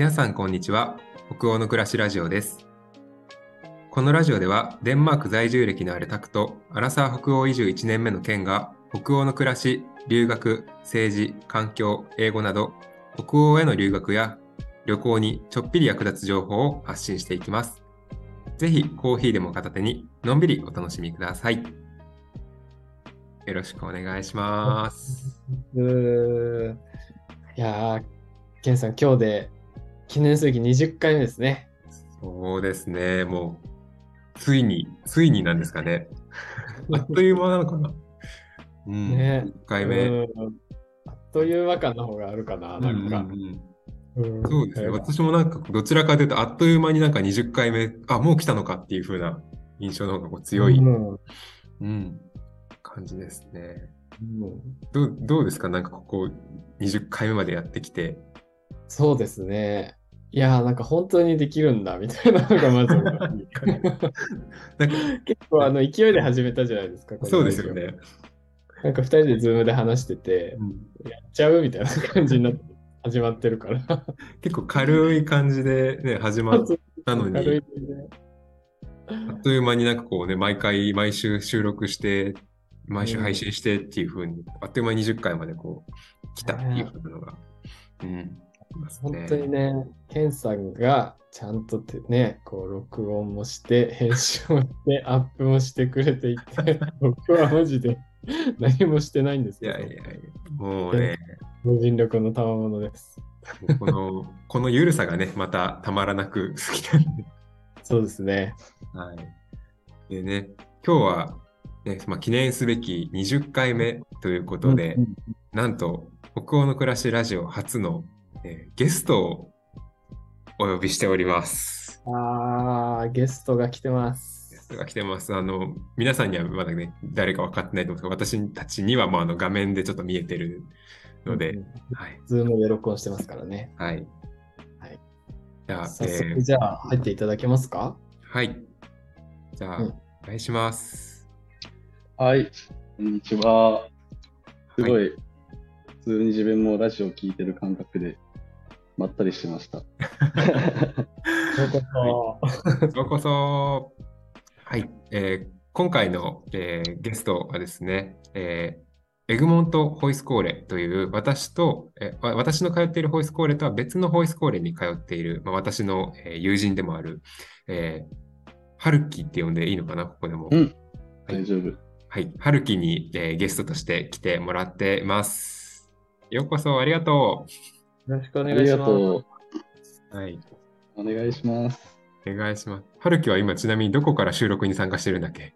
皆さんこんにちは。北欧の暮らしラジオです。このラジオではデンマーク在住歴のあるタクとアラサー北欧移住1年目のケンが北欧の暮らし留学政治環境英語など北欧への留学や旅行にちょっぴり役立つ情報を発信していきます。ぜひコーヒーでも片手にのんびりお楽しみください。よろしくお願いします。いやー、ケンさん、今日で記念すべき20回目ですね。そうですね。もうついについになんですかね。あっという間なのかな。うん、ね。1回目、うん。あっという間感の方があるかな、なんか。うんうん。うん。うんそうですね。私もなんかどちらかというと、あっという間になんか20回目、あ、もう来たのかっていう風な印象の方がこう強い、う。うん。ん感じですね。う。んどうどうですか？なんかここ20回目までやってきて。そうですね。いやー、なんか本当にできるんだ、みたいなのがまずなんか結構あの勢いで始めたじゃないですか。そうですよね。なんか2人でズームで話してて、やっちゃうみたいな感じになって始まってるから。結構軽い感じでね、始まったの軽いあっという間になんかこうね、毎回、毎週収録して、毎週配信してっていう風に、あっという間に20回までこう、来たっていうのが、うん、ますね。本当にね、ケンさんがちゃんとてね、こう録音もして、編集もして、アップもしてくれていて、僕はマジで何もしてないんですけどいやいやいや、もうね、無尽力の賜物です。この、このゆるさがね、またたまらなく好きなんで。そうですね。はい。でね、今日は、ねまあ、記念すべき20回目ということで、うんなんと、北欧の暮らしラジオ初の、えーゲストをお呼びしております。あー、ゲストが来てまゲすス。トが来てます。あの、皆さんにはまだね、誰か分かってないと思うんですけど、私たちには、まあ、あの画面でちょっと見えてるので、うんはい。ズームで録音してますからね。はい。はい。じゃあ、早えー速、じゃあ入っていただけますか？はい。じゃあ、うんお願いします。はい、こんにちは。すごい、普通に自分もラジオを聞いてる感覚で、まったりしてました。ようこそ。ようこそ。はい、えー今回の、えーゲストはですね、えーエグモント・ホイスコーレという私と、え私の通っているホイスコーレとは別のホイスコーレに通っている、まあ、私の、えー友人でもある、えー、ハルキって呼んでいいのかな、ここでも。うんはい大丈夫。はい、ハルキに、えーゲストとして来てもらっています。ようこそ、ありがとよろしくおあり願いします。がとう。はい、う。お願いします。お願いします。ハルキは今ちなみにどこから収録に参加してるんだっけ？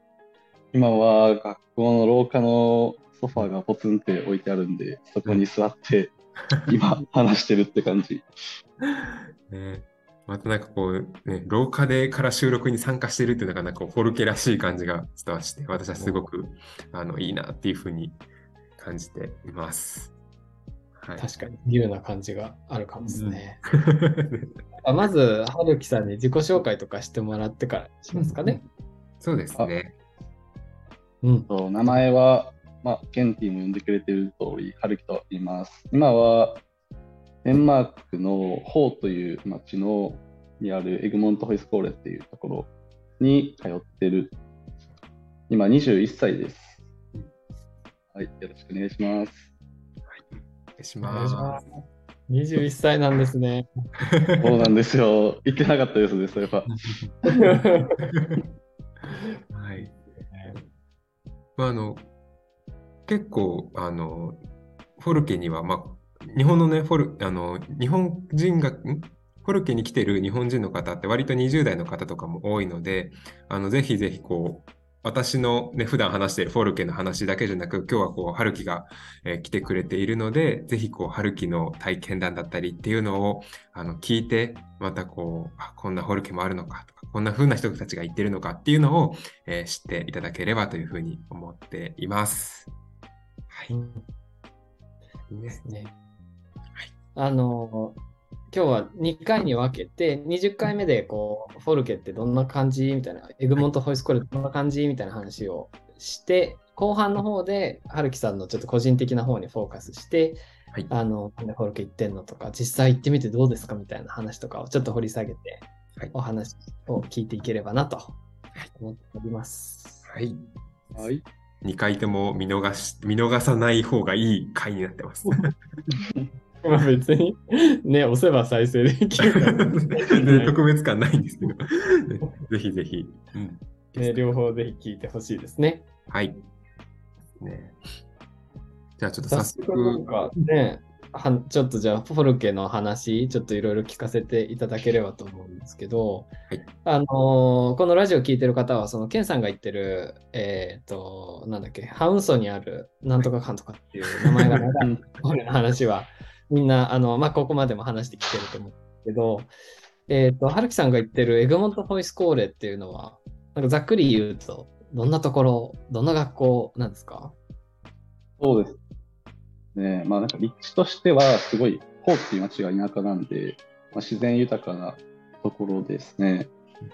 今は学校の廊下のソファーがポツンって置いてあるんで、そこに座って、今話してるって感じ。ね、またなんかこう、ね、廊下でから収録に参加してるっていうのがなんかこうフォルケらしい感じが伝わって、私はすごくあのいいなっていうふうに感じています。はい。確かに、自由な感じがあるかもですね。あまず、はるきさんに自己紹介とかしてもらってからしますかね。そうですね。うん。そう名前は、まあ、ケンティも呼んでくれてる通り、ハルキと言います。今は、デンマークのホーという町のにあるエグモント・ホイスコーレっていうところに通ってる。今21歳です。はい、よろしくお願いします。お願いしま。すす。21歳なんですね。そうなんですよ。言ってなかったですね、そういえば。はい。まあ、あの、結構、あの、フォルケには、まあ、日本のね、フォル、あの、日本人が、ん？フォルケに来てる日本人の方って割と20代の方とかも多いので、あの、ぜひぜひこう、私のね、普段話しているフォルケの話だけじゃなく、今日はこう、春樹が、えー来てくれているので、ぜひこう、春樹の体験談だったりっていうのを、あの、聞いて、またこう、あ、こんなフォルケもあるのかとか、こんな風な人たちが言ってるのかっていうのを、えー知っていただければというふうに思っています。はい。ね。ね。あの、今日は2回に分けて、20回目でこう、フォルケってどんな感じみたいな、エグモント・ホイスコーレどんな感じみたいな話をして、後半の方で、春樹さんのちょっと個人的な方にフォーカスして、はい。あの、なんでフォルケ行ってんのとか、実際行ってみてどうですかみたいな話とかをちょっと掘り下げて、はいお話を聞いていければなと思っております。はい。はい。2回とも見逃し、見逃さない方がいい回になってます。まあ別に、ね、押せば再生できるから、全然特別感ないんですけど、ね。ぜひぜひ。うん。ね、両方ぜひ聞いてほしいですね。はい。ね、じゃあちょっと早早速なん速、かね、はんちょっとじゃあフォルケの話、ちょっといろいろ聞かせていただければと思うんですけど、はい。あのーこのラジオ聞いてる方は、そのケンさんが言ってる、えっ、と、なんだっけ、ハウンソにあるなんとかかんとかっていう名前が長いフォルケの話は、みんな、あの、まあ、ここまでも話してきてると思うんですけど、えっ、と、はるきさんが言ってるエグモント・ホイスコーレっていうのは、なんかざっくり言うと、どんなところ、どんな学校なんですか？そうです。ねまあなんか立地としては、すごい、ホーっていう町が田舎なんで、まあ、自然豊かなところですね。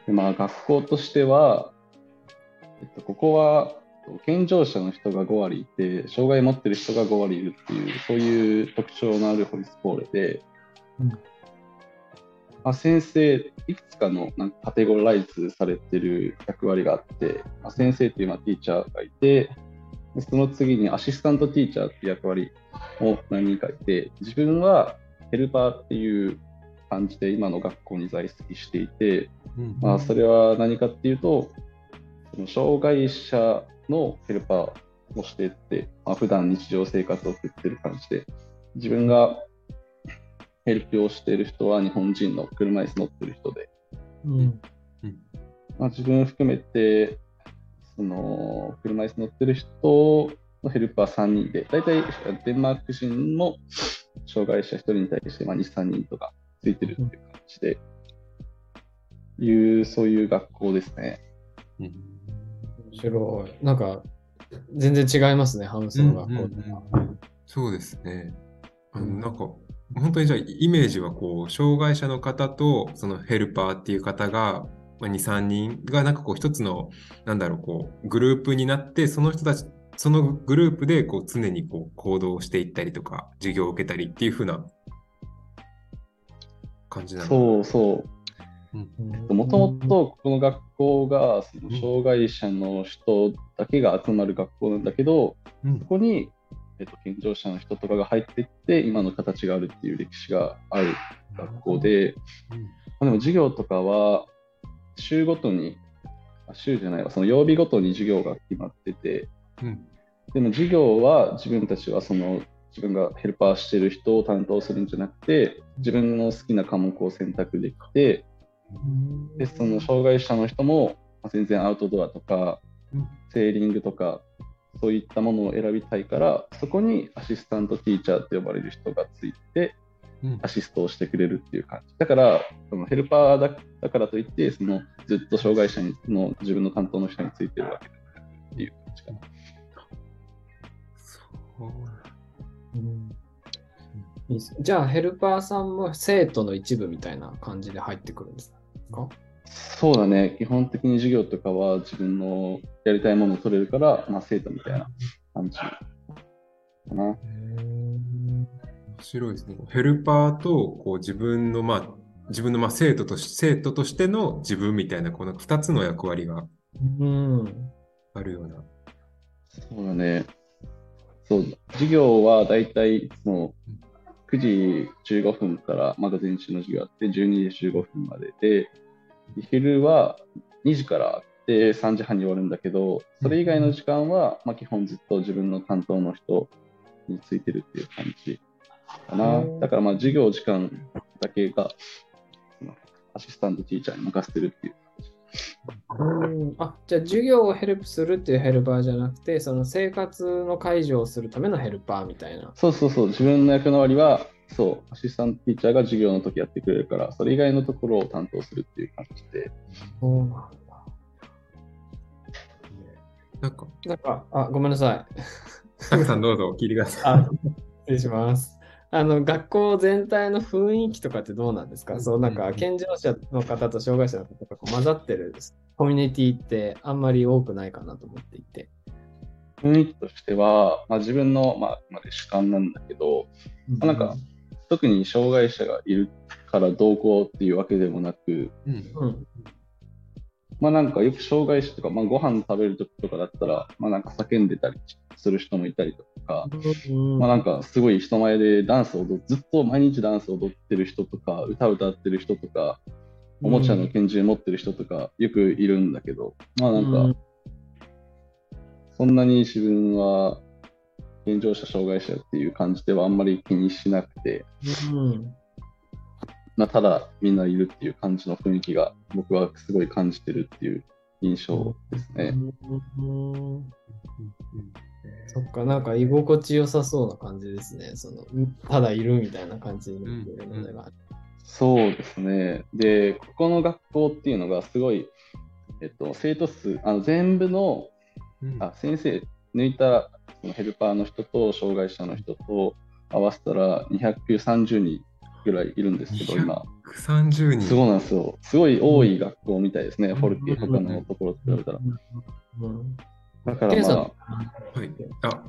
でまあ学校としては、えっと、ここは健常者の人が5割いて、障害持ってる人が5割いるっていう、そういう特徴のあるホイスコーレで、うん。まあ、先生、いくつかのなんかカテゴライズされてる役割があって、まあ、先生っていうまあティーチャーがいて、でその次にアシスタントティーチャーっていう役割を何人かいて、自分はヘルパーっていう感じで今の学校に在籍していて、うん。まあ、それは何かっていうと、その障害者のヘルパーをしていって、まあ、普段日常生活を送ってる感じで、自分がヘルプをしている人は日本人の車椅子乗ってる人で、うん。まあ、自分含めて、その車椅子乗ってる人のヘルパー3人で、大体デンマーク人も障害者1人に対してまあ2、3人とかついてるっていう感じで、いう、そういう学校ですね。うん面白い。なんか、全然違いますね、ハウスの学校とか。そうですね。あのなんか、本当にじゃあイメージはこう、障害者の方とそのヘルパーっていう方が、まあ、2、3人がなんかこう一つの、なんだろう、こう、グループになって、その人たち、そのグループでこう常にこう行動していったりとか、授業を受けたりっていう風な感じなのそうそう。もともとこの学校がその障害者の人だけが集まる学校なんだけど、うん。そこに、えっと、健常者の人とかが入っていって今の形があるっていう歴史がある学校で、まあでも授業とかは週ごとにあ週じゃないわその曜日ごとに授業が決まっててうん。でも授業は自分たちはその自分がヘルパーしてる人を担当するんじゃなくて自分の好きな科目を選択できてでその障害者の人もまあ全然アウトドアとかうんセーリングとかそういったものを選びたいからそこにアシスタントティーチャーって呼ばれる人がついてうん。アシストをしてくれるっていう感じ。だからそのヘルパーだだからといってそのずっと障害者にの自分の担当の人についてるわけじゃないっていう感じかな。そう。うん。じゃあ、ヘルパーさんも生徒の一部みたいな感じで入ってくるんですか？そうだね基本的に授業とかは自分のやりたいものを取れるから、まあ、生徒みたいな感じかな。面白いですね。ヘルパーとこう自分の、まあ、自分のまあ生徒とし生徒としての自分みたいな、この2つの役割がうん。あるような。そうだね。そう、授業はだいたいいつも9時15分から、まあ、午前中の授業あって、12時15分までで、昼は2時からあって3時半に終わるんだけど、それ以外の時間は、まあ、基本ずっと自分の担当の人についてるっていう感じかなう。んだからまあ授業時間だけが、アシスタントティーチャーに任せてるっていううんあじゃあ授業をヘルプするっていうヘルパーじゃなくて、その生活の介助をするためのヘルパーみたいな。そうそうそう、自分の役の割は、そう、アシスタントティーチャーが授業の時やってくれるから、それ以外のところを担当するっていう感じで。そうなんだ。なんか、なんか、あ、ごめんなさい。たくさんどうぞ聞いてください。あ、失礼します。あの、学校全体の雰囲気とかってどうなんですか？そう、なんか、健常者の方と障害者の方が混ざってるコミュニティってあんまり多くないかなと思っていて。雰囲気としては、まあ、自分の、まあ、まで主観なんだけど、まあ、なんか、特に障害者がいるからどうこうっていうわけでもなく、うん。うん。まあなんかよく障害者とか、まあ、ご飯食べるときとかだったら、まあなんか叫んでたりする人もいたりとか、まあなんかすごい人前でダンスを踊っずっと毎日ダンスを踊ってる人とか、歌歌ってる人とか、おもちゃの拳銃持ってる人とかよくいるんだけど、まあなんか、そんなに自分は健常者、障害者っていう感じではあんまり気にしなくて、うん。まあ、ただみんないるっていう感じの雰囲気が僕はすごい感じてるっていう印象ですね。うんそっか、なんか居心地良さそうな感じですね。そのただいるみたいな感じになってるのでが。そうですね。で、ここの学校っていうのがすごい、えっと、生徒数、あの全部のうんあ先生抜いたそのヘルパーの人と障害者の人と合わせたら230人ぐらいいるんですけど、今。130人。そうなんですよ。すごい多い学校みたいですね、うんフォルケ、他のところと比べたら。うんだからまはい。あ、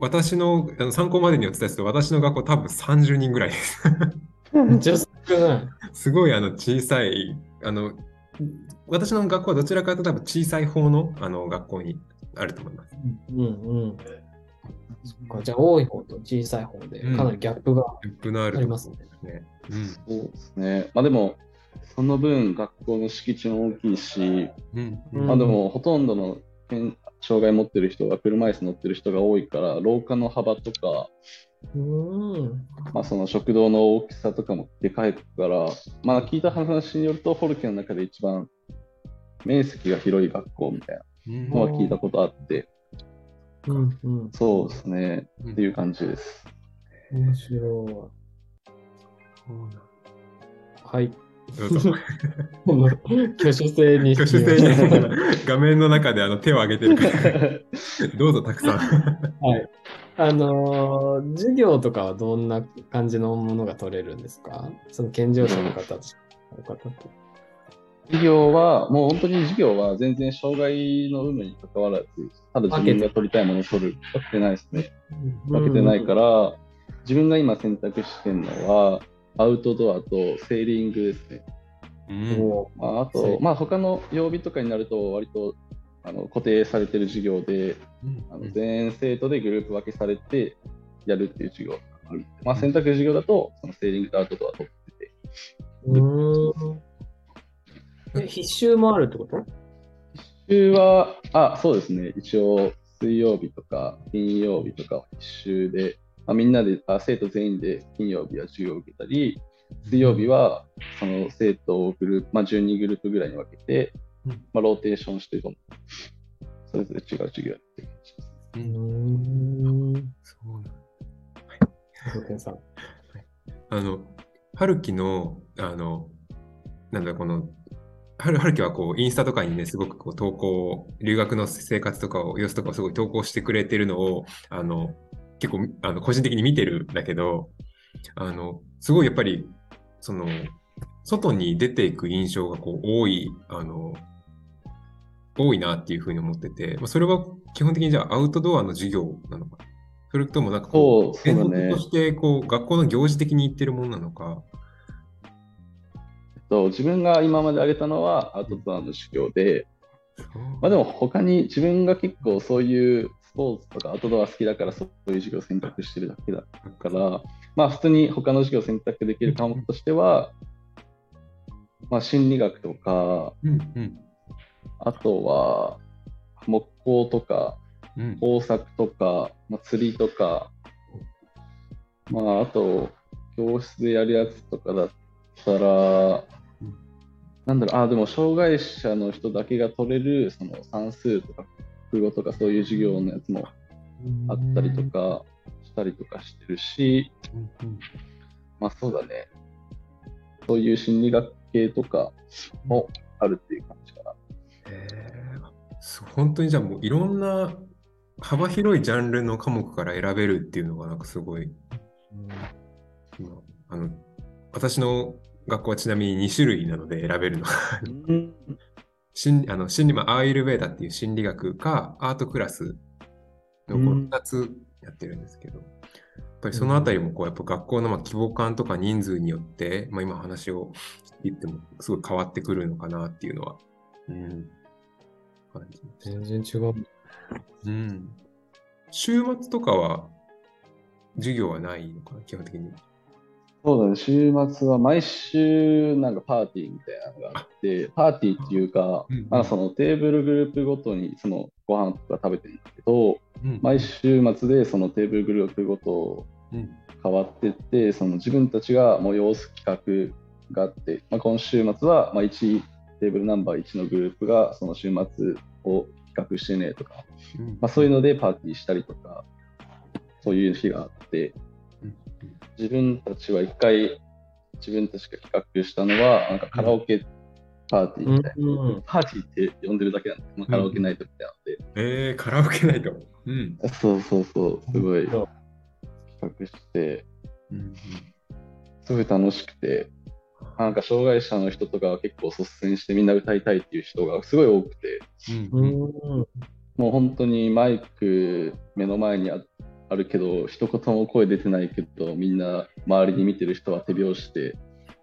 私のあの参考までにお伝えすると、私の学校多分30人ぐらいです。めっちゃ少ない。すごいあの小さい、あの、私の学校はどちらかというと多分小さい方のあの学校にあると思います。うんうん。そっか、じゃあ多い方と小さい方でかなりギャップがありますね。そうですね。まあでも、その分学校の敷地も大きいし、うん。う。うんんまあでもほとんどの健障害持ってる人が車椅子乗ってる人が多いから、廊下の幅とか、うん。まあ、その食堂の大きさとかもでかいから、まあ、聞いた話によると、フォルケの中で一番面積が広い学校みたいうんなのは聞いたことあって、うんうん。そうですね、うんっていう感じです。面白い。はい。どうぞ。この挙手制に挙手制に画面の中であの手を挙げてるから、どうぞたくさん。はい。あのー授業とかはどんな感じのものが取れるんですか？その健常者の方との方と。授業は、もう本当に授業は全然障害の有無に関わらず、ただ自分が取りたいものを取る。分けてないですね。分けてないから、自分が今選択してるのは、アウトドアとセーリングですね。うんもまあ、あと、まあ、他の曜日とかになると、割とあの固定されてる授業で、あの全生徒でグループ分けされてやるっていう授業がある。まあ、選択授業だと、そのセーリングとアウトドア取ってて、うーん。え、必修もあるってこと？週は、あ、そうですね、一応、水曜日とか金曜日とかは一週で、まあ、みんなであ、生徒全員で金曜日は授業を受けたり、水曜日はその生徒をグループ、まあ、12グループぐらいに分けて、うんまあ、ローテーションしてどんそれぞれ違う授業やってる感じです。ううんーん。そうなんそうけんさん。あの、春樹の、あの、なんだ、この、春春樹はこう、インスタとかにね、すごくこう投稿、留学の生活とかを、様子とかをすごい投稿してくれてるのを、あの、結構、あの個人的に見てるんだけど、あの、すごいやっぱり、その、外に出ていく印象がこう多い、あの、多いなっていうふうに思ってて、まあそれは基本的にじゃあアウトドアの授業なのかそれともなんかこう、そうそうだねとしてこう学校の行事的に行ってるものなのか？えっと自分が今まで挙げたのはアウトドアの授業で、まあ、でも他に自分が結構そういうスポーツとかアウトドア好きだからそういう授業を選択してるだけだから、まあ普通に他の授業を選択できる科目としては、まあ心理学とか、うんうん。あとは木工とかうん。工作とか、まあ、釣りとか、まああと教室でやるやつとかだったら、なんだろう、あ、でも障害者の人だけが取れるその算数とか国語とかそういう授業のやつもあったりとかしたりとかしてるし、うんうん。まあそうだね。そういう心理学系とかもあるっていう感じかな。へー。す本当にじゃあもういろんな幅広いジャンルの科目から選べるっていうのがなんかすごい、今あの私の学校はちなみに2種類なので選べるのがうん心あの心理、まあ、アーユルベーダっていう心理学かアートクラスの2つやってるんですけど、やっぱりそのあたりもこうやっぱ学校のまあ規模感とか人数によって、まあ、今話を言ってもすごい変わってくるのかなっていうのは、うん、感じ。全然違う。うん。週末とかは授業はないのかな、基本的に。そうだね、週末は毎週なんかパーティーみたいなのがあって、パーティーっていうかまあそのテーブルグループごとにそのご飯とか食べてるんだけど、うん毎週末でそのテーブルグループごとうん。変わってって、その自分たちが催す企画があって、まあ、今週末はまあ1テーブルナンバー1のグループがその週末を企画してねとか、うん。まあ、そういうのでパーティーしたりとか、そういう日があって、うん自分たちは一回、自分たちが企画したのは、なんかカラオケパーティーみたいな、うん。パーティーって呼んでるだけなんで、まあ、カラオケナイトみたいえー、カラオケないと。うん。なので、そうそうそう、すごい企画して、うんすごい楽しくて、なんか障害者の人とかは結構率先してみんな歌いたいっていう人がすごい多くて、ううん。ん。もう本当にマイク目の前にああるけど、一言も声出てないけど、みんな周りに見てる人は手拍子で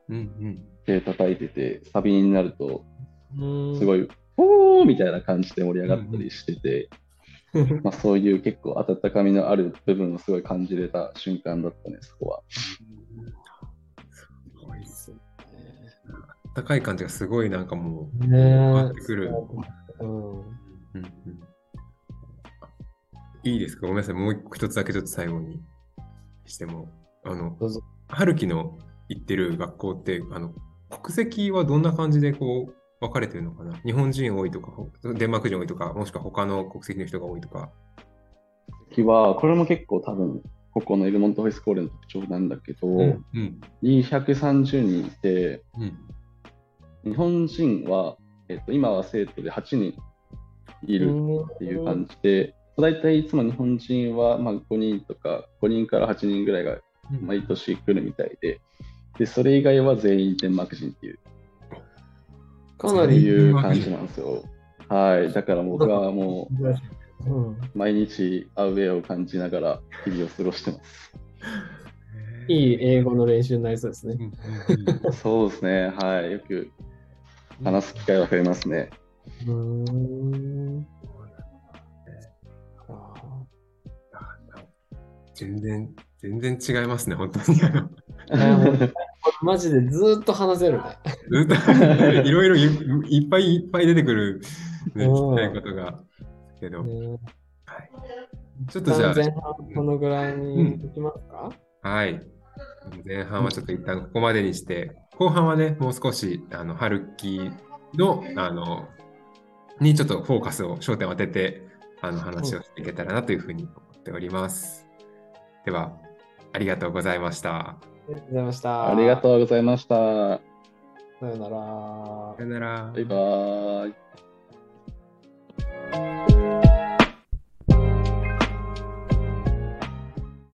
うんうん手叩いてて、サビになると。すごい、おーみたいな感じで盛り上がったりしてて、まあ、そういう結構温かみのある部分をすごい感じれた瞬間だったね、そこは。すごいっすね。高い感じがすごいなんかもう、ね変わってくる。うん。うんうんいいですか？ごめんなさい。もう一つだけちょっと最後にしても。あの。春樹の行ってる学校って、あの、国籍はどんな感じでこう、分かれてるのかな？日本人多いとか、ほデンマーク人多いとか、もしくは他の国籍の人が多いとか。次は、これも結構多分、ここのエルモントホイスコーレの特徴なんだけど、うん。うん。230人いて、うん。日本人は、えっと、今は生徒で8人いるっっていう感じで、大体いつも日本人はまあ5人とか、5人から8人ぐらいが毎年来るみたいで、でそれ以外は全員デンマーク人っていう、かなり。いう感じなんですよ。はい、だから僕はもう毎日アウェーを感じながら日々を過ごしてます。いい英語の練習になりそうですね。そうですね、はい、よく話す機会は増えますね。うーん。全然、全然違いますね、本当に。あのーマジでずーっと話せるね。ずっといろいろいいっぱいいっぱい出てくる、ね、うん聞きたいことが。けど、ねはい、ちょっとじゃ前半このぐらいにいきますか、あ、はい。前半はちょっと一旦ここまでにして、後半はね、もう少し、あの、春樹の、あの、にちょっとフォーカスを、焦点を当てて、あの、話をしていけたらなというふうに思っております。では、ありがとうございました。ありがとうございました。ありがとうございました。さよならさ。よなら。バイバーイ。